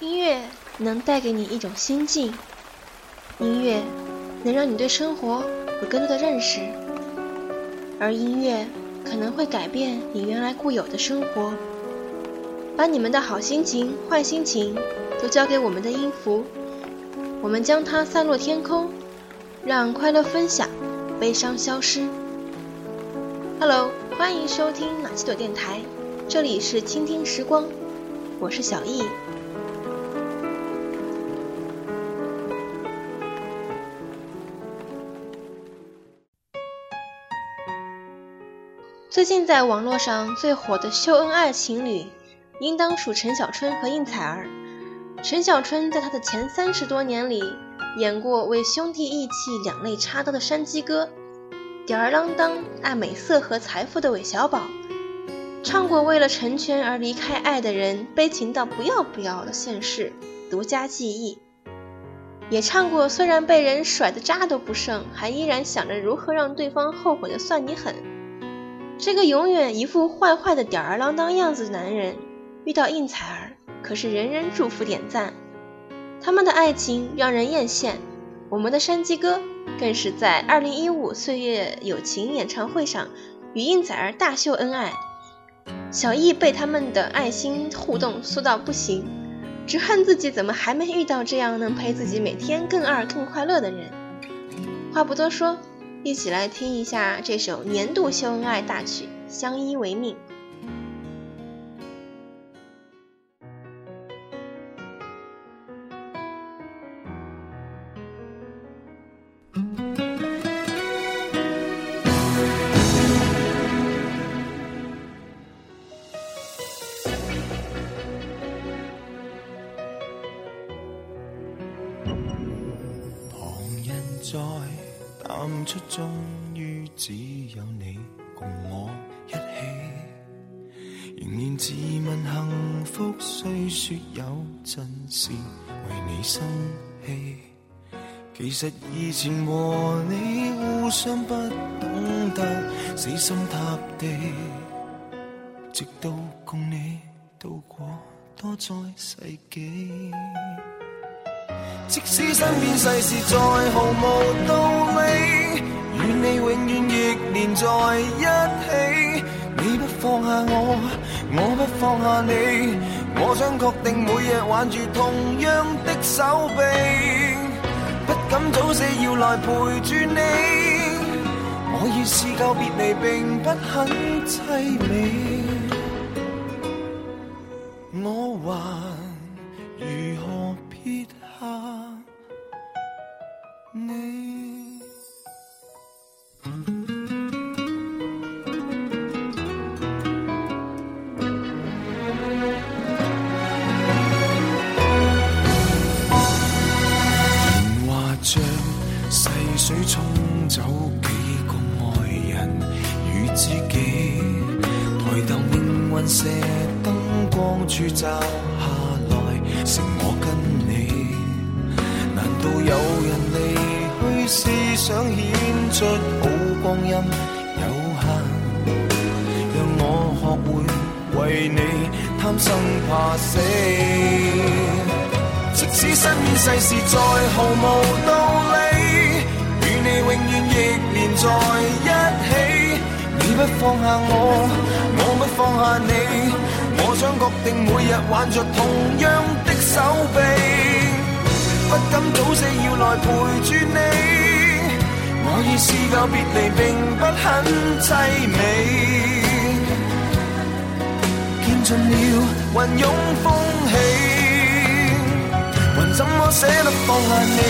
音乐能带给你一种心境，音乐能让你对生活有更多的认识，而音乐可能会改变你原来固有的生活。把你们的好心情、坏心情都交给我们的音符，我们将它散落天空，让快乐分享，悲伤消失。Hello，欢迎收听马奇朵电台，这里是倾听时光，我是小易。最近在网络上最火的秀恩爱情侣，应当属陈小春和应采儿。陈小春在他的前三十多年里，演过为兄弟义气两肋插刀的山鸡哥，吊儿郎当爱美色和财富的韦小宝，唱过为了成全而离开爱的人，悲情到不要不要的《现世》，独家记忆，也唱过虽然被人甩的渣都不剩，还依然想着如何让对方后悔的《算你狠》。这个永远一副坏坏的吊儿郎当样子的男人，遇到应采儿可是人人祝福点赞。他们的爱情让人艳羡，我们的山鸡哥更是在2015岁月友情演唱会上与应采儿大秀恩爱。小易被他们的爱心互动酥到不行，直恨自己怎么还没遇到这样能陪自己每天更二更快乐的人。话不多说。一起来听一下这首年度秀恩爱大曲《相依为命》。终于只有你共我一起，仍然自问幸福，虽说有阵时为你生气，其实以前和你互相不懂得死心塌地，直到共你渡过多灾世纪。即使身边世事再毫无道理，与你永远亦连在一起。你不放下我，我不放下你，我想确定每日挽住同样的手臂。不敢早死要来陪住你，我已示旧别离并不很凄美。Mm-hmm. 贪生怕死，即使身边世事再毫無道理，與你永遠亦連在一起。你不放下我，我不放下你，我將確定每日挽着同樣的手臂，不敢早死要來陪住你。我已試夠別離，並不很凄美。尽了还拥风起，还怎么舍得放下你？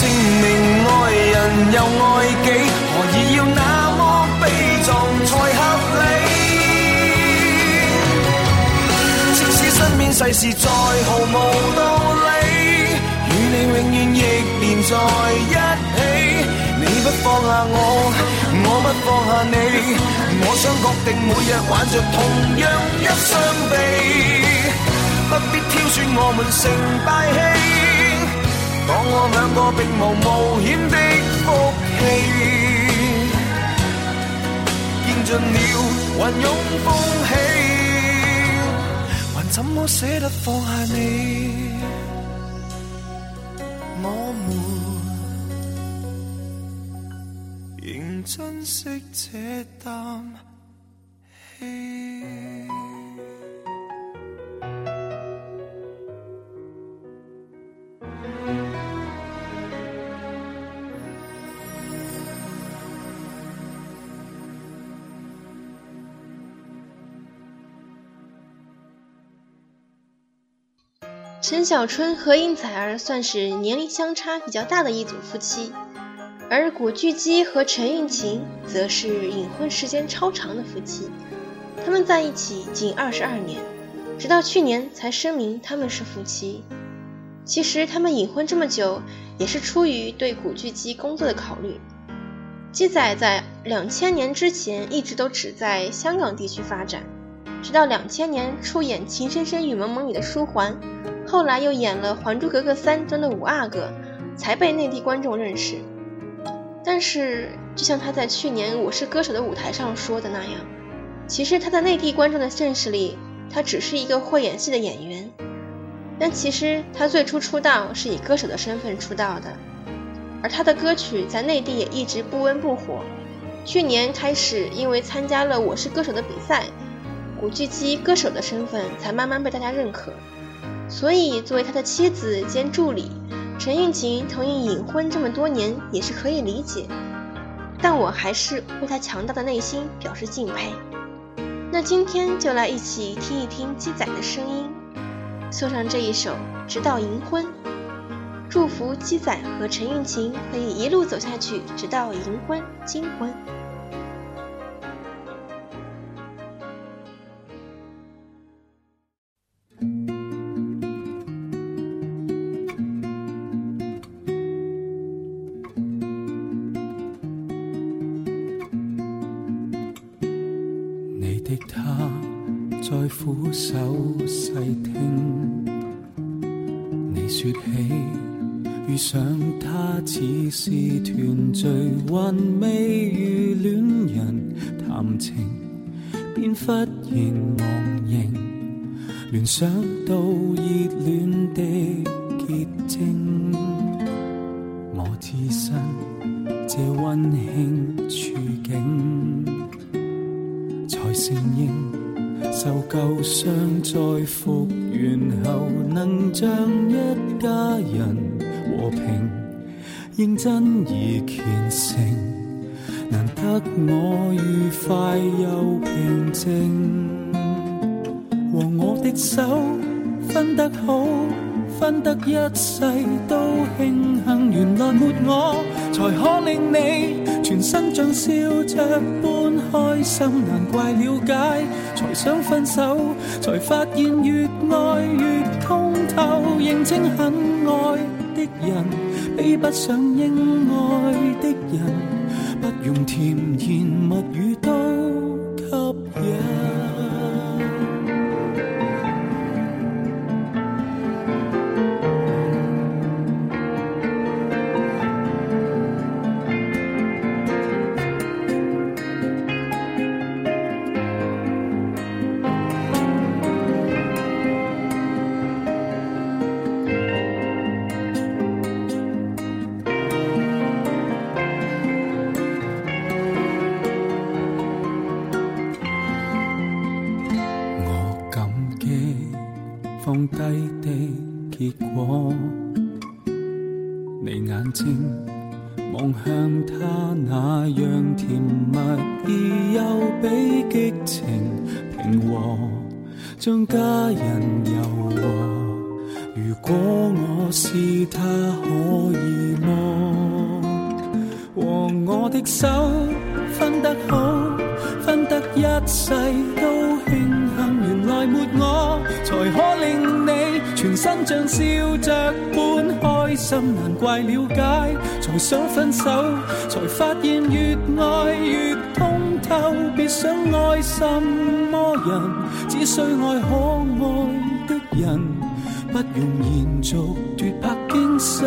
证明爱人又爱己，何以要那么悲壮才合理？即使身边世事再毫无道理，与你永远亦连在一。你不放下我，我不放下你。我想确定每日挽着同样一双臂，不必挑选我们成大器。当我两个并无冒险的福气，见尽了云涌风起，还怎么舍得放下你？珍惜这陈小春和应采儿算是年龄相差比较大的一组夫妻。而古巨基和陈韵晴则是隐婚时间超长的夫妻，他们在一起仅二十二年，直到去年才声明他们是夫妻。其实他们隐婚这么久，也是出于对古巨基工作的考虑。基仔在两千年之前一直都只在香港地区发展，直到两千年出演《情深深雨蒙蒙》里的书桓，后来又演了《还珠格格三》中的五阿哥，才被内地观众认识。但是，就像他在去年《我是歌手》的舞台上说的那样，其实他在内地观众的认识里，他只是一个会演戏的演员。但其实他最初出道是以歌手的身份出道的，而他的歌曲在内地也一直不温不火。去年开始，因为参加了《我是歌手》的比赛，古巨基歌手的身份才慢慢被大家认可。所以，作为他的妻子兼助理。陈韵晴同意隐婚这么多年也是可以理解，但我还是为她强大的内心表示敬佩。那今天就来一起听一听鸡仔的声音，送上这一首《直到银婚》，祝福鸡仔和陈韵晴可以一路走下去，直到银婚金婚。未遇戀人談情，便忽然忘形，聯想到熱戀的結晶。我置身這温馨處境，才承認受夠傷，再復原後能像一家人和平、認真而虔誠。难得我愉快又平静，和我的手分得好，分得一世都庆幸。原来没我，才可令你全身像笑着般开心。难怪了解，才想分手，才发现越爱越通透。认清很爱的人，比不上应爱的人。不用甜言蜜语都。是他可以麼？和我的手分得好，分得一世都庆幸。原來沒我，才可令你全身像笑着般開心。難怪了解才想分手，才發現越愛越通透。別想愛什麼人，只需愛可愛的人。不用延续夺拍惊心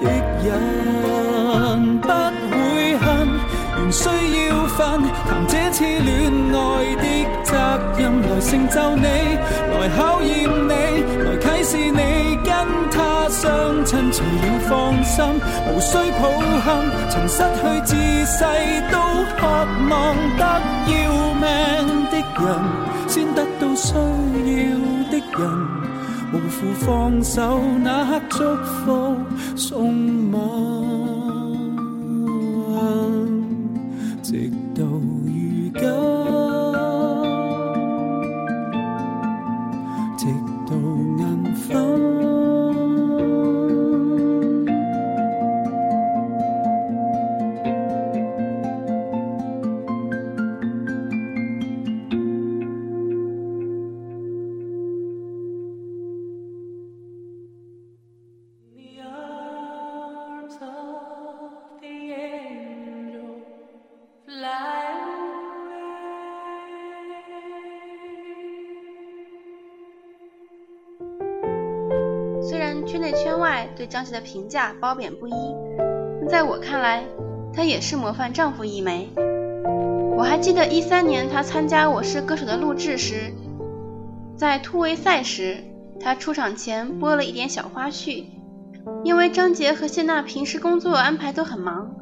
的人，不会恨。原需要分，谈这次恋爱的责任，来成就你，来考验你，来启示你，跟他相亲，除了放心，无需抱憾。曾失去自细都渴望，得要命的人，先得到需要的人。无负放手那刻，祝福送吻，直到如今，直到眼花。张杰的评价褒贬不一，在我看来，他也是模范丈夫一枚。我还记得一三年他参加《我是歌手》的录制时，在突围赛时，他出场前播了一点小花絮。因为张杰和谢娜平时工作安排都很忙，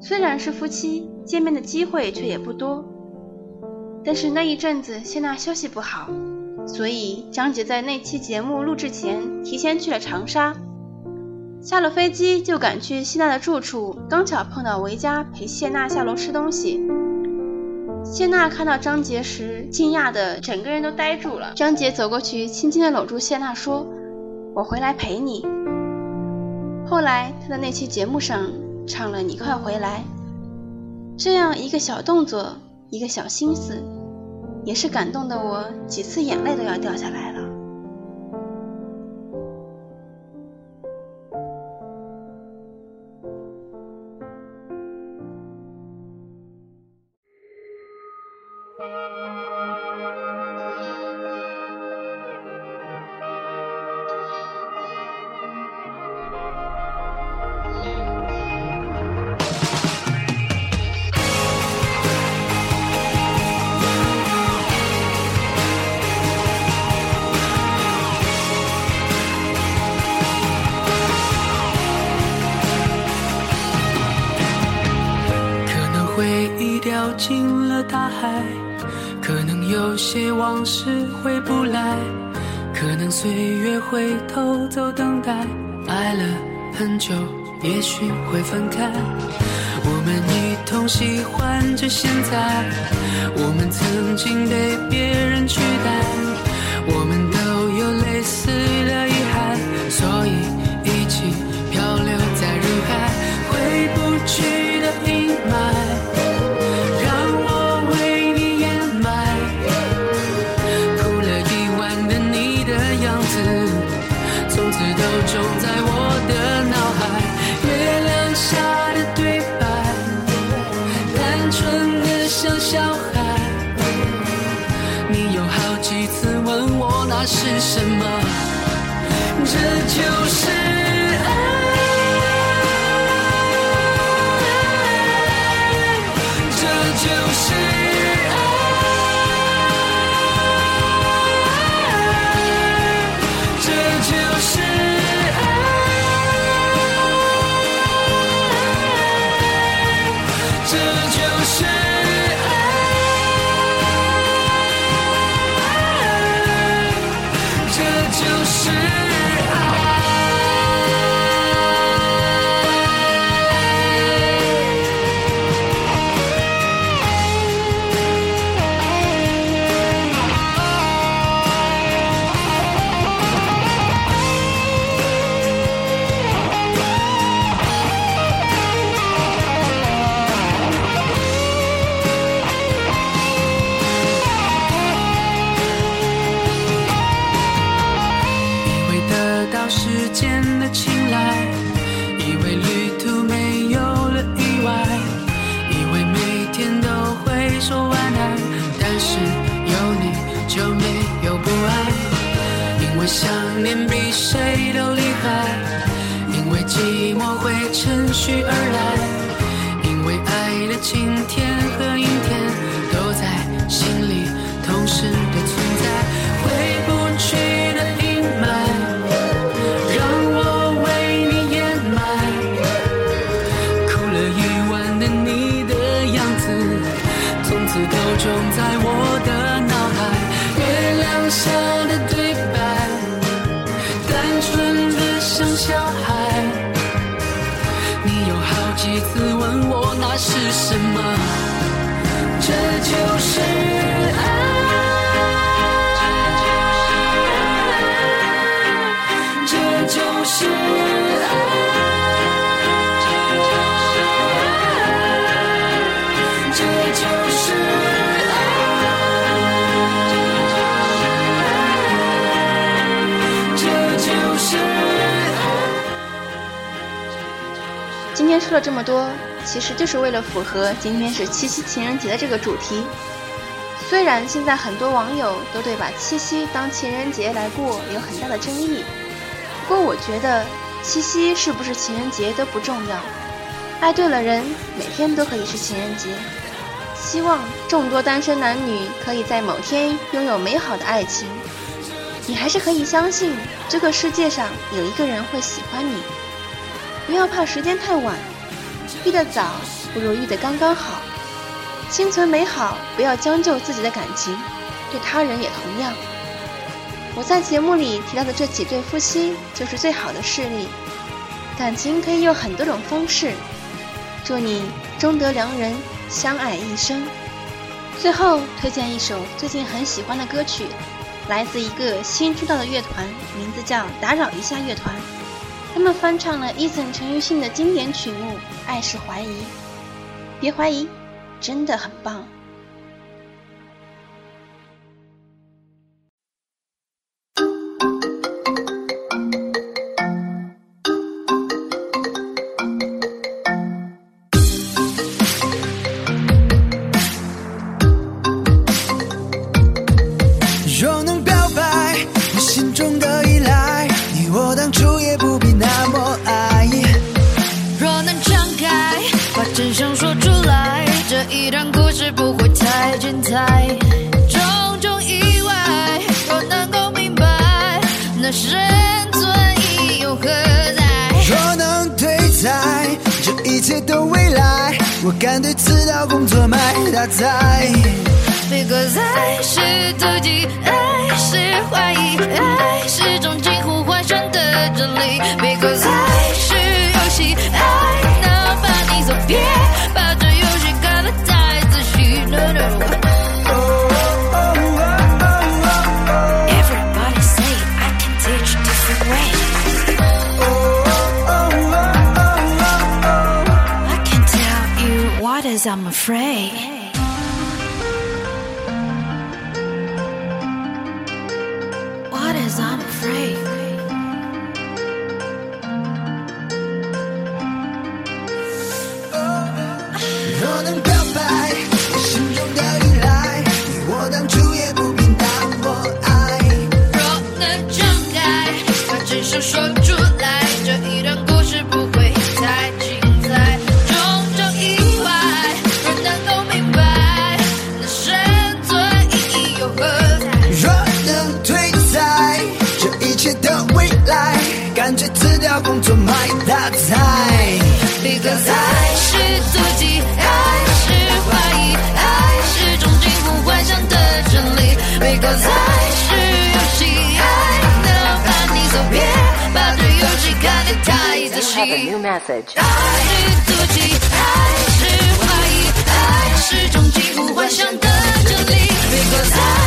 虽然是夫妻，见面的机会却也不多。但是那一阵子谢娜休息不好，所以张杰在那期节目录制前提前去了长沙。下了飞机就赶去谢娜的住处，刚巧碰到维嘉陪谢娜下楼吃东西。谢娜看到张杰时，惊讶的整个人都呆住了。张杰走过去，轻轻的搂住谢娜，说：“我回来陪你。”后来他在那期节目上唱了《你快回来》，这样一个小动作，一个小心思，也是感动的我几次眼泪都要掉下来了。可能有些往事回不来，可能岁月会偷走等待，爱了很久，也许会分开。我们一同喜欢着现在，我们曾经被别人取代。shit 今天。什么这就是爱这就是爱这就是爱这就是爱今天吃了这么多其实就是为了符合今天是七夕情人节的这个主题。虽然现在很多网友都对把七夕当情人节来过有很大的争议，不过我觉得七夕是不是情人节都不重要。爱对了人，每天都可以是情人节。希望众多单身男女可以在某天拥有美好的爱情。你还是可以相信这个世界上有一个人会喜欢你。不要怕时间太晚。遇得早不如遇得刚刚好，心存美好，不要将就自己的感情，对他人也同样。我在节目里提到的这几对夫妻就是最好的事例。感情可以有很多种方式。祝你终得良人，相爱一生。最后推荐一首最近很喜欢的歌曲，来自一个新出道的乐团，名字叫《打扰一下》乐团。他们翻唱了 Eason 陈奕迅的经典曲目《爱是怀疑》，别怀疑，真的很棒。精彩，种种意外。若能够明白，那生存意义又何在？若能推猜，这一切的未来，我敢对此道工作买大彩。Because 爱是妒忌，爱是怀疑，爱是种近乎幻想的真理。Because 爱是游戏，爱能把你走遍。i I'm afraid. Because 爱是妒忌，爱是怀疑，爱是种近乎幻想的真理。Because 爱是游戏，爱能把你走遍，把这游戏看得太仔细。Because 爱是妒忌，爱是怀疑，爱是种近乎幻想的真理。Because